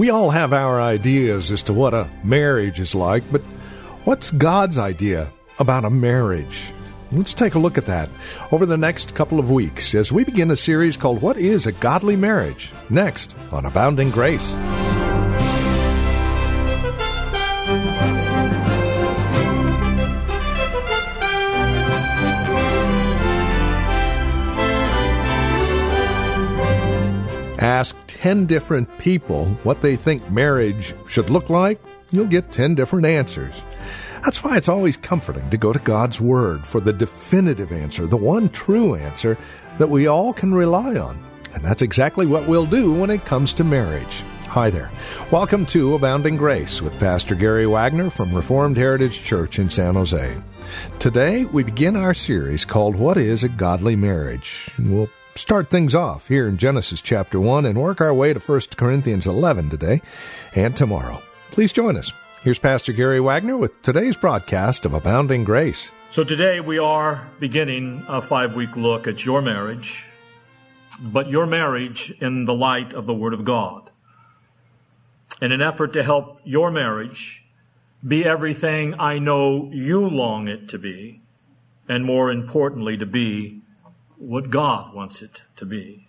We all have our ideas as to what a marriage is like, but what's God's idea about a marriage? Let's take a look at that over the next couple of weeks as we begin a series called What is a Godly Marriage? Next on Abounding Grace. 10 different people what they think marriage should look like, you'll get 10 different answers. That's why it's always comforting to go to God's Word for the definitive answer, the one true answer that we all can rely on. And that's exactly what we'll do when it comes to marriage. Hi there. Welcome to Abounding Grace with Pastor Gary Wagner from Reformed Heritage Church in San Jose. Today, we begin our series called What is a Godly Marriage? We'll start things off here in Genesis chapter 1 and work our way to 1 Corinthians 11 today and tomorrow. Please join us. Here's Pastor Gary Wagner with today's broadcast of Abounding Grace. So today we are beginning a five week look at your marriage, but your marriage in the light of the Word of God. In an effort to help your marriage be everything I know you long it to be, and more importantly, to be what God wants it to be.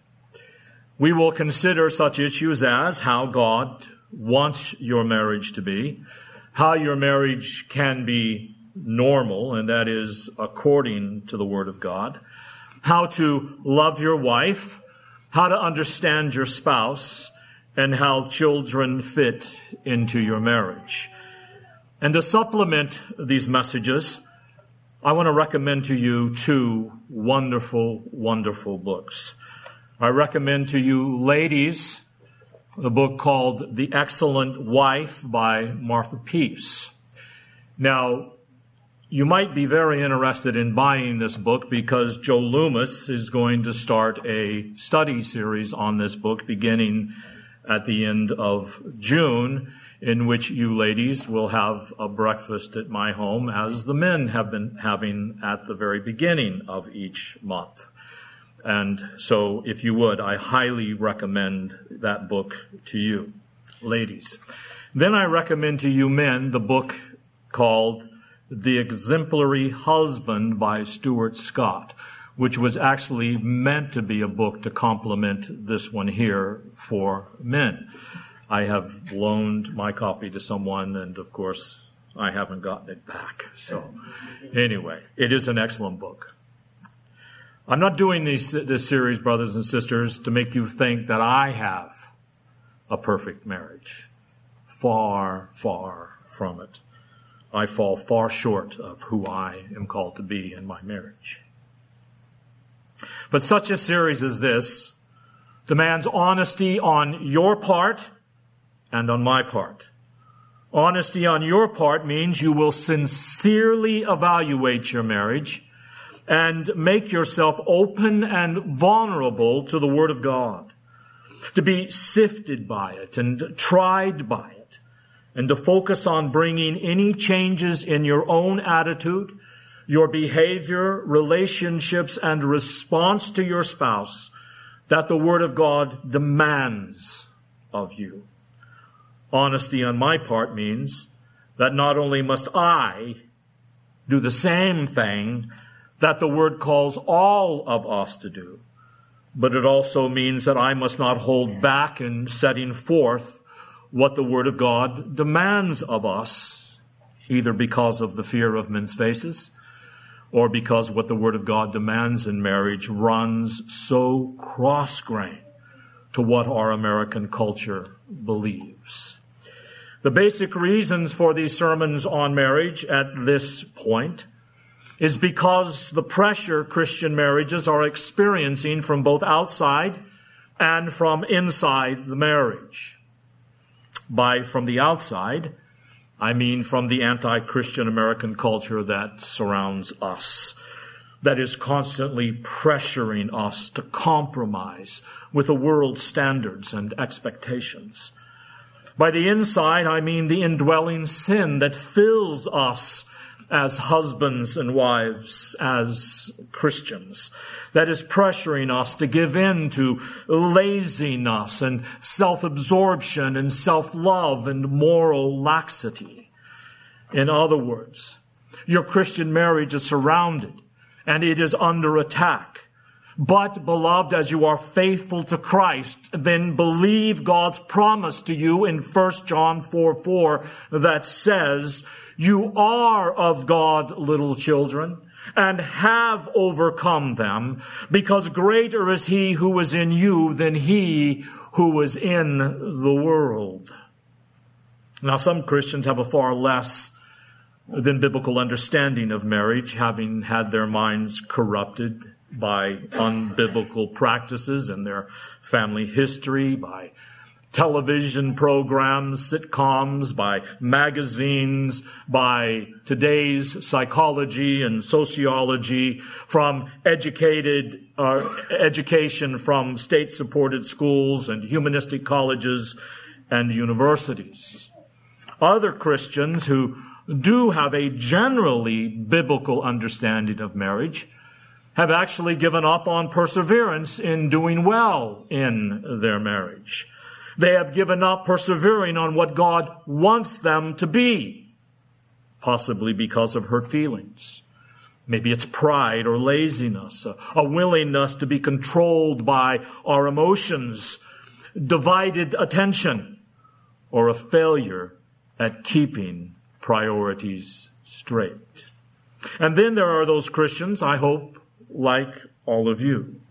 We will consider such issues as how God wants your marriage to be, how your marriage can be normal, and that is according to the Word of God, how to love your wife, how to understand your spouse, and how children fit into your marriage. And to supplement these messages, I want to recommend to you two wonderful, wonderful books. I recommend to you, ladies, the book called The Excellent Wife by Martha Peace. Now, you might be very interested in buying this book because Joe Loomis is going to start a study series on this book beginning at the end of June in which you ladies will have a breakfast at my home as the men have been having at the very beginning of each month. And so, if you would, I highly recommend that book to you, ladies. Then I recommend to you men the book called The Exemplary Husband by Stuart Scott, which was actually meant to be a book to complement this one here for men. I have loaned my copy to someone, and of course, I haven't gotten it back. So, anyway, it is an excellent book. I'm not doing these, this series, brothers and sisters, to make you think that I have a perfect marriage. Far, far from it. I fall far short of who I am called to be in my marriage. But such a series as this demands honesty on your part and on my part. Honesty on your part means you will sincerely evaluate your marriage and make yourself open and vulnerable to the Word of God. To be sifted by it and tried by it. And to focus on bringing any changes in your own attitude, your behavior, relationships, and response to your spouse that the Word of God demands of you. Honesty on my part means that not only must I do the same thing that the word calls all of us to do, but it also means that I must not hold back in setting forth what the word of God demands of us, either because of the fear of men's faces or because what the word of God demands in marriage runs so cross grain to what our American culture believes. The basic reasons for these sermons on marriage at this point is because the pressure Christian marriages are experiencing from both outside and from inside the marriage. By from the outside, I mean from the anti-Christian American culture that surrounds us, that is constantly pressuring us to compromise with the world's standards and expectations. By the inside, I mean the indwelling sin that fills us as husbands and wives, as Christians, that is pressuring us to give in to laziness and self-absorption and self-love and moral laxity. In other words, your Christian marriage is surrounded and it is under attack. But, beloved, as you are faithful to Christ, then believe God's promise to you in 1 John 4 4 that says, You are of God, little children, and have overcome them, because greater is he who is in you than he who is in the world. Now, some Christians have a far less than biblical understanding of marriage, having had their minds corrupted by unbiblical practices in their family history, by television programs, sitcoms, by magazines, by today's psychology and sociology, from educated uh, education from state-supported schools and humanistic colleges and universities. Other Christians who do have a generally biblical understanding of marriage have actually given up on perseverance in doing well in their marriage. They have given up persevering on what God wants them to be, possibly because of hurt feelings. Maybe it's pride or laziness, a, willingness to be controlled by our emotions, divided attention, or a failure at keeping priorities straight. And then there are those Christians, I hope, like all of you,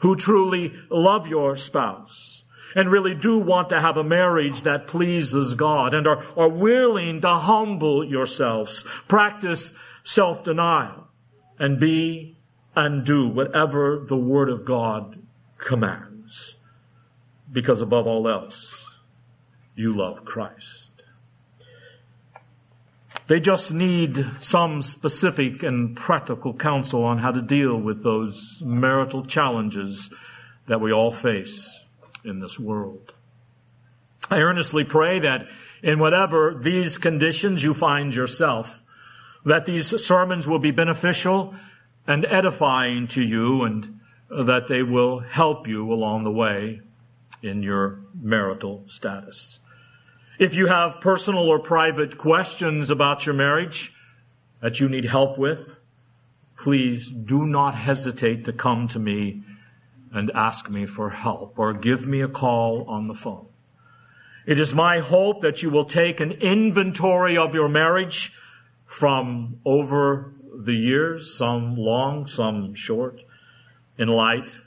who truly love your spouse and really do want to have a marriage that pleases God and are, are willing to humble yourselves, practice self-denial, and be and do whatever the Word of God commands. Because above all else, you love Christ. They just need some specific and practical counsel on how to deal with those marital challenges that we all face in this world. I earnestly pray that in whatever these conditions you find yourself, that these sermons will be beneficial and edifying to you and that they will help you along the way in your marital status. If you have personal or private questions about your marriage that you need help with, please do not hesitate to come to me and ask me for help or give me a call on the phone. It is my hope that you will take an inventory of your marriage from over the years, some long, some short, in light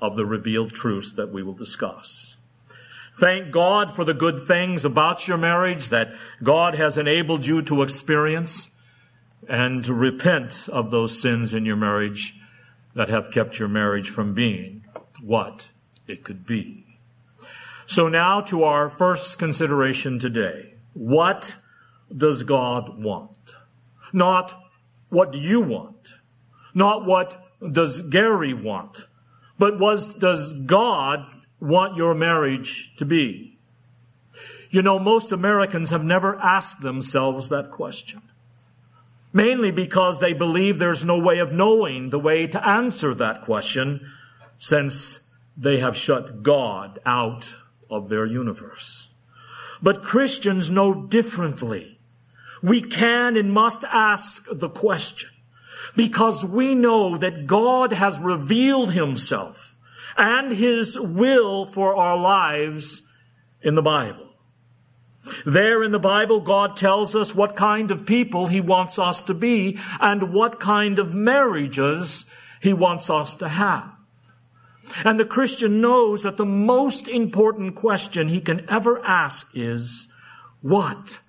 of the revealed truths that we will discuss. Thank God for the good things about your marriage that God has enabled you to experience and repent of those sins in your marriage that have kept your marriage from being what it could be. So now to our first consideration today. What does God want? Not what do you want? Not what does Gary want? But what does God want your marriage to be? You know, most Americans have never asked themselves that question. Mainly because they believe there's no way of knowing the way to answer that question since they have shut God out of their universe. But Christians know differently. We can and must ask the question because we know that God has revealed himself and His will for our lives in the Bible. There in the Bible, God tells us what kind of people He wants us to be and what kind of marriages He wants us to have. And the Christian knows that the most important question he can ever ask is, what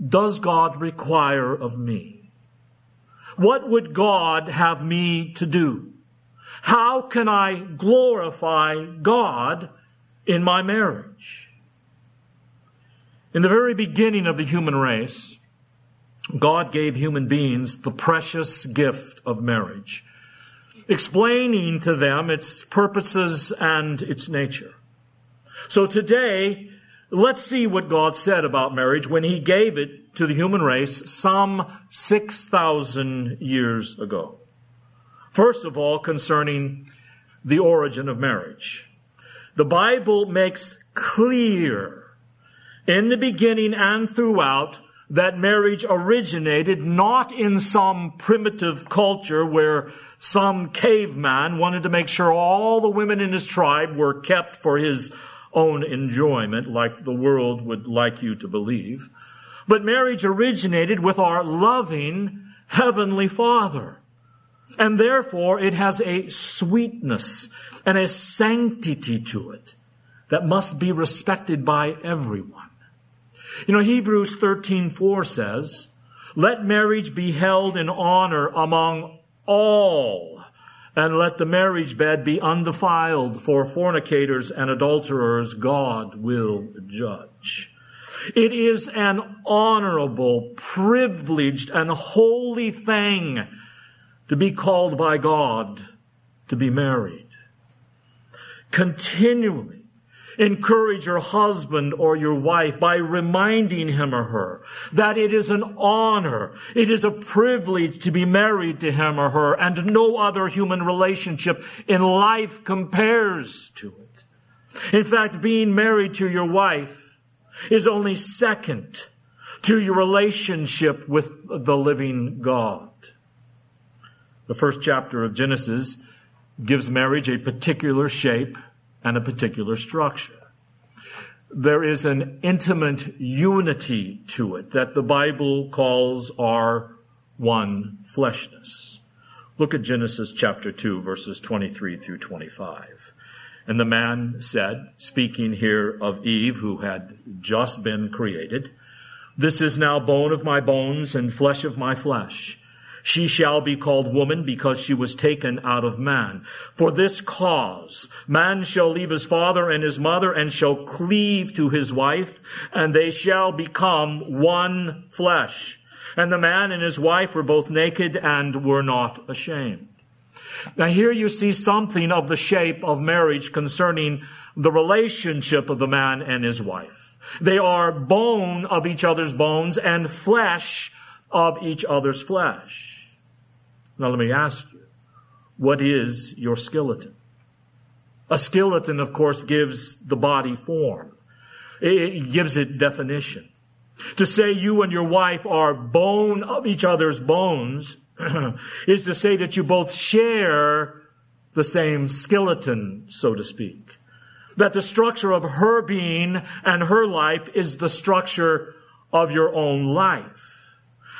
does God require of me? What would God have me to do? How can I glorify God in my marriage? In the very beginning of the human race, God gave human beings the precious gift of marriage, explaining to them its purposes and its nature. So today, let's see what God said about marriage when He gave it to the human race some 6,000 years ago. First of all, concerning the origin of marriage. The Bible makes clear in the beginning and throughout that marriage originated not in some primitive culture where some caveman wanted to make sure all the women in his tribe were kept for his own enjoyment, like the world would like you to believe. But marriage originated with our loving Heavenly Father. And therefore it has a sweetness and a sanctity to it that must be respected by everyone. You know, Hebrews 13:4 says, "Let marriage be held in honor among all, and let the marriage bed be undefiled, for fornicators and adulterers God will judge." It is an honorable, privileged, and holy thing to be called by God to be married. Continually encourage your husband or your wife by reminding him or her that it is an honor, it is a privilege to be married to him or her, and no other human relationship in life compares to it. In fact, being married to your wife is only second to your relationship with the living God. The first chapter of Genesis gives marriage a particular shape and a particular structure. There is an intimate unity to it that the Bible calls our one fleshness. Look at Genesis chapter 2, verses 23 through 25. And the man said, speaking here of Eve, who had just been created, This is now bone of my bones and flesh of my flesh. She shall be called woman because she was taken out of man. For this cause, man shall leave his father and his mother and shall cleave to his wife, and they shall become one flesh. And the man and his wife were both naked and were not ashamed. Now here you see something of the shape of marriage concerning the relationship of the man and his wife. They are bone of each other's bones and flesh of each other's flesh. Now let me ask you, what is your skeleton? A skeleton, of course, gives the body form. It gives it definition. To say you and your wife are bone of each other's bones is to say that you both share the same skeleton, so to speak. That the structure of her being and her life is the structure of your own life.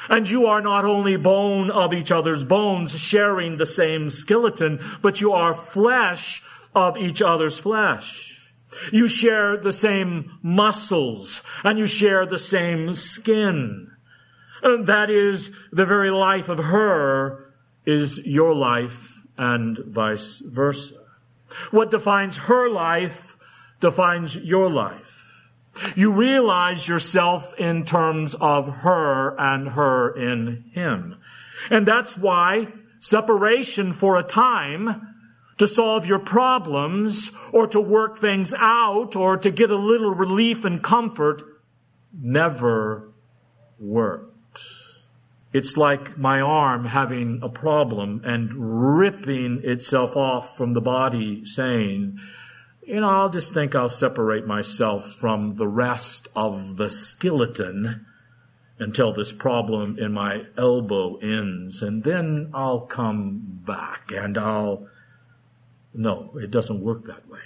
And you are not only bone of each other's bones, sharing the same skeleton, but you are flesh of each other's flesh. You share the same muscles and you share the same skin. And that is the very life of her is your life and vice versa. What defines her life defines your life. You realize yourself in terms of her and her in him. And that's why separation for a time to solve your problems or to work things out or to get a little relief and comfort never works. It's like my arm having a problem and ripping itself off from the body saying, you know, I'll just think I'll separate myself from the rest of the skeleton until this problem in my elbow ends, and then I'll come back and I'll. No, it doesn't work that way.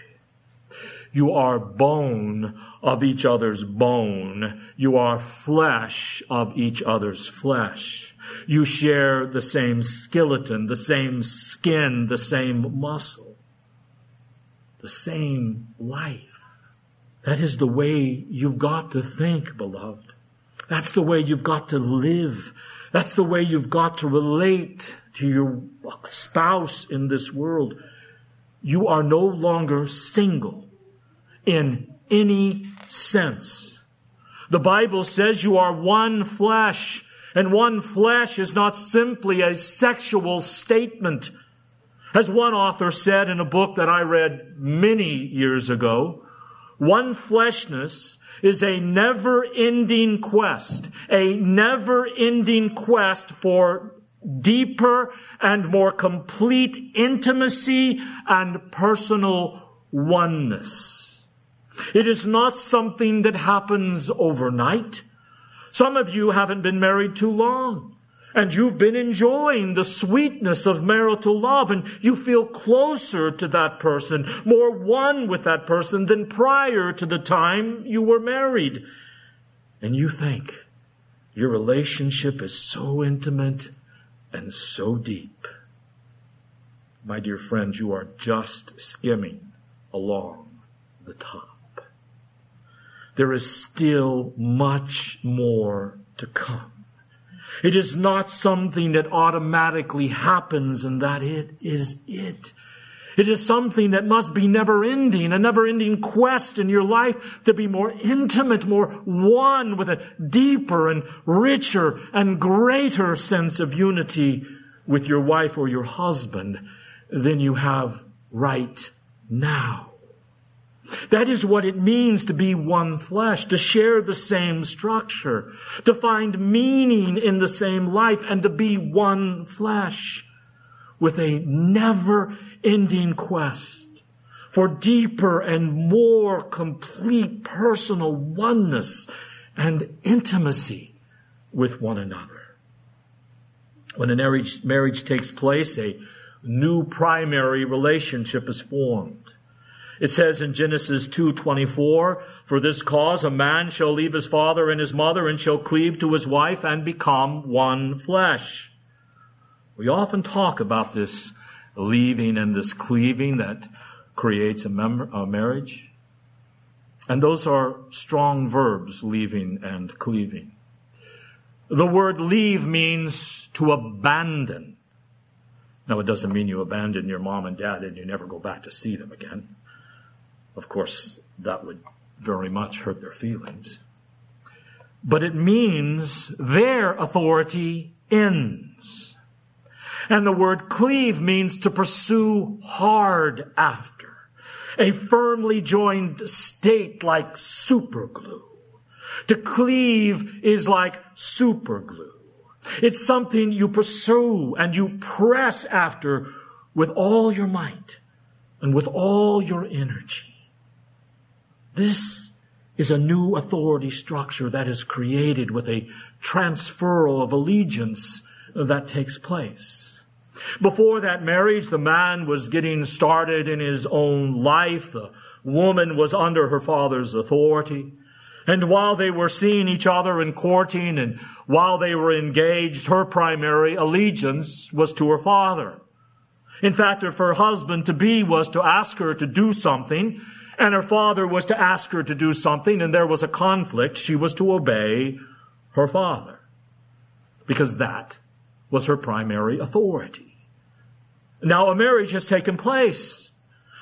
You are bone of each other's bone. You are flesh of each other's flesh. You share the same skeleton, the same skin, the same muscle the same life. That is the way you've got to think, beloved. That's the way you've got to live. That's the way you've got to relate to your spouse in this world. You are no longer single in any sense. The Bible says you are one flesh, and one flesh is not simply a sexual statement. As one author said in a book that I read many years ago, one fleshness is a never ending quest, a never ending quest for deeper and more complete intimacy and personal oneness. It is not something that happens overnight. Some of you haven't been married too long and you've been enjoying the sweetness of marital love and you feel closer to that person, more one with that person than prior to the time you were married. And you think your relationship is so intimate and so deep. My dear friends, you are just skimming along the top. There is still much more to come. It is not something that automatically happens and that it is it. It is something that must be never ending, a never ending quest in your life to be more intimate, more one with a deeper and richer and greater sense of unity with your wife or your husband than you have right now. That is what it means to be one flesh, to share the same structure, to find meaning in the same life, and to be one flesh with a never ending quest for deeper and more complete personal oneness and intimacy with one another. When a marriage, marriage takes place, a new primary relationship is formed. It says in Genesis 2:24, "For this cause a man shall leave his father and his mother and shall cleave to his wife and become one flesh." We often talk about this leaving and this cleaving that creates a, mem- a marriage. And those are strong verbs, leaving and cleaving. The word leave means to abandon. Now, it doesn't mean you abandon your mom and dad and you never go back to see them again. Of course, that would very much hurt their feelings. But it means their authority ends. And the word cleave means to pursue hard after. A firmly joined state like superglue. To cleave is like superglue. It's something you pursue and you press after with all your might and with all your energy. This is a new authority structure that is created with a transferal of allegiance that takes place. Before that marriage, the man was getting started in his own life. The woman was under her father's authority. And while they were seeing each other and courting and while they were engaged, her primary allegiance was to her father. In fact, if her husband to be was to ask her to do something, and her father was to ask her to do something and there was a conflict, she was to obey her father. Because that was her primary authority. Now a marriage has taken place.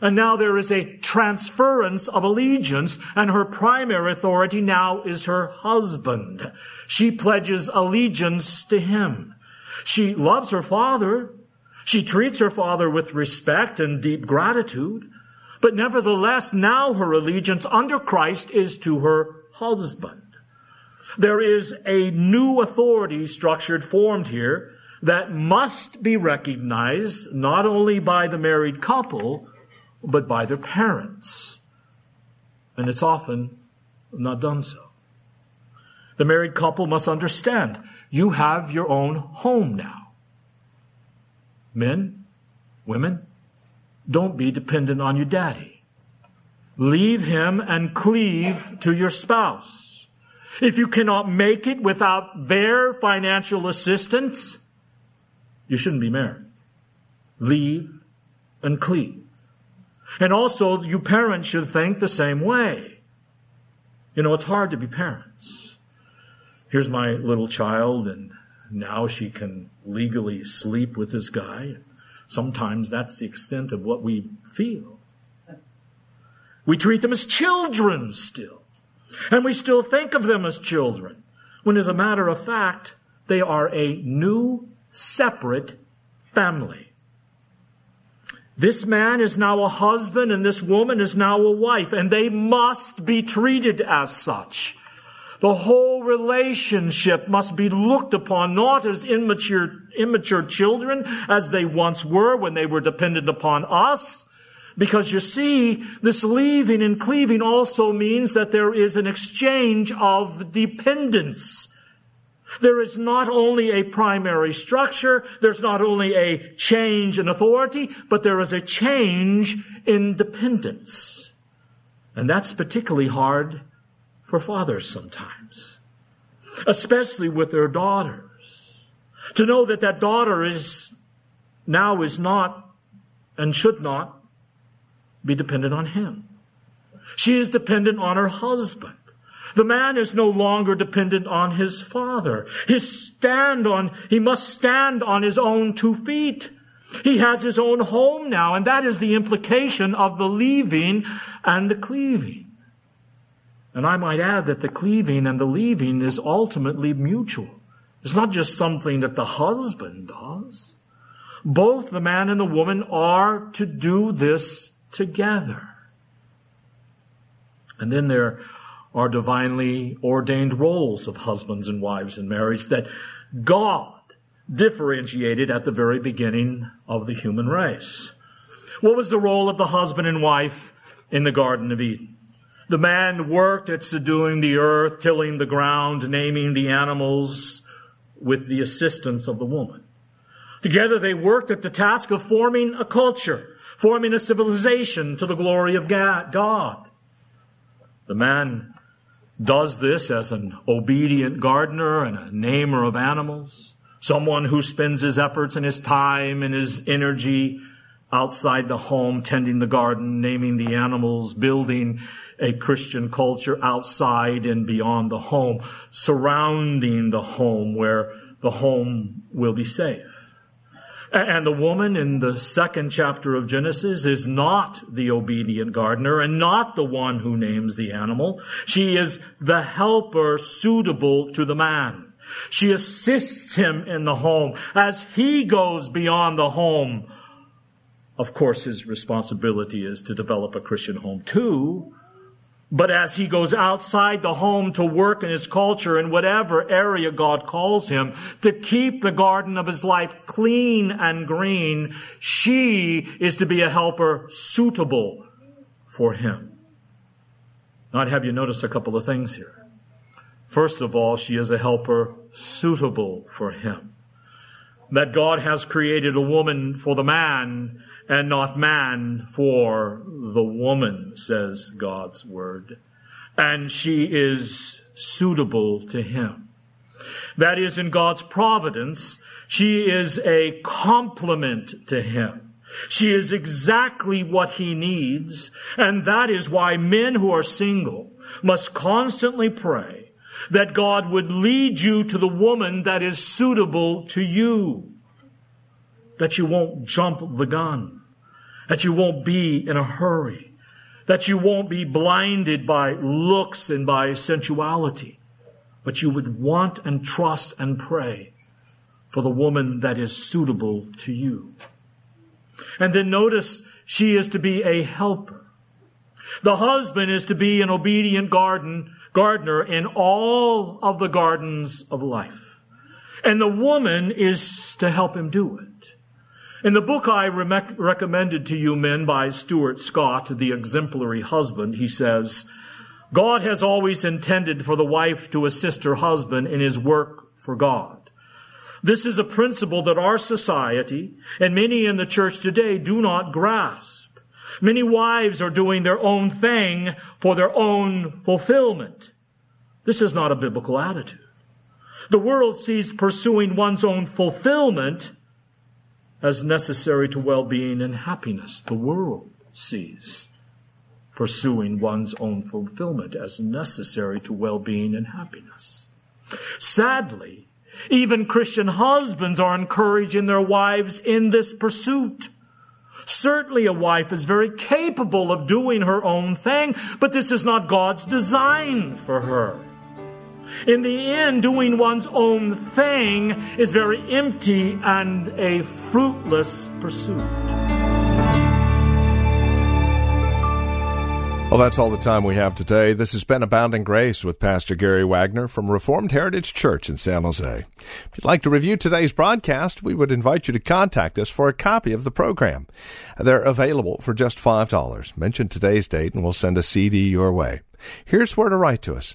And now there is a transference of allegiance and her primary authority now is her husband. She pledges allegiance to him. She loves her father. She treats her father with respect and deep gratitude. But nevertheless, now her allegiance under Christ is to her husband. There is a new authority structured, formed here that must be recognized not only by the married couple, but by their parents. And it's often not done so. The married couple must understand you have your own home now. Men, women, don't be dependent on your daddy. Leave him and cleave to your spouse. If you cannot make it without their financial assistance, you shouldn't be married. Leave and cleave. And also, you parents should think the same way. You know, it's hard to be parents. Here's my little child, and now she can legally sleep with this guy. Sometimes that's the extent of what we feel. We treat them as children still. And we still think of them as children, when as a matter of fact, they are a new, separate family. This man is now a husband and this woman is now a wife, and they must be treated as such. The whole relationship must be looked upon not as immature, immature children as they once were when they were dependent upon us, because you see, this leaving and cleaving also means that there is an exchange of dependence. There is not only a primary structure, there's not only a change in authority, but there is a change in dependence. And that's particularly hard for fathers sometimes, especially with their daughters. To know that that daughter is now is not and should not be dependent on him. She is dependent on her husband. The man is no longer dependent on his father. His stand on, he must stand on his own two feet. He has his own home now, and that is the implication of the leaving and the cleaving. And I might add that the cleaving and the leaving is ultimately mutual. It's not just something that the husband does. Both the man and the woman are to do this together. And then there are divinely ordained roles of husbands and wives in marriage that God differentiated at the very beginning of the human race. What was the role of the husband and wife in the Garden of Eden? The man worked at subduing the earth, tilling the ground, naming the animals with the assistance of the woman. Together they worked at the task of forming a culture forming a civilization to the glory of God. The man does this as an obedient gardener and a namer of animals, someone who spends his efforts and his time and his energy outside the home, tending the garden, naming the animals, building a Christian culture outside and beyond the home, surrounding the home where the home will be safe. And the woman in the second chapter of Genesis is not the obedient gardener and not the one who names the animal. She is the helper suitable to the man. She assists him in the home as he goes beyond the home. Of course, his responsibility is to develop a Christian home too, but as he goes outside the home to work in his culture in whatever area God calls him, to keep the garden of his life clean and green, she is to be a helper suitable for him. Now, I'd have you notice a couple of things here. First of all, she is a helper suitable for him. That God has created a woman for the man and not man for the woman, says God's word. And she is suitable to him. That is, in God's providence, she is a complement to him. She is exactly what he needs, and that is why men who are single must constantly pray that God would lead you to the woman that is suitable to you that you won't jump the gun, that you won't be in a hurry, that you won't be blinded by looks and by sensuality, but you would want and trust and pray for the woman that is suitable to you. And then notice she is to be a helper. The husband is to be an obedient garden, gardener in all of the gardens of life. And the woman is to help him do it. In the book I re- recommended to you men by Stuart Scott, The Exemplary Husband, he says, God has always intended for the wife to assist her husband in his work for God. This is a principle that our society and many in the church today do not grasp. Many wives are doing their own thing for their own fulfillment. This is not a biblical attitude. The world sees pursuing one's own fulfillment as necessary to well-being and happiness. The world sees pursuing one's own fulfillment as necessary to well-being and happiness. Sadly, even Christian husbands are encouraging their wives in this pursuit. Certainly a wife is very capable of doing her own thing, but this is not God's design for her. In the end, doing one's own thing is very empty and a fruitless pursuit. Well, that's all the time we have today. This has been Abounding Grace with Pastor Gary Wagner from Reformed Heritage Church in San Jose. If you'd like to review today's broadcast, we would invite you to contact us for a copy of the program. They're available for just $5. Mention today's date and we'll send a CD your way. Here's where to write to us.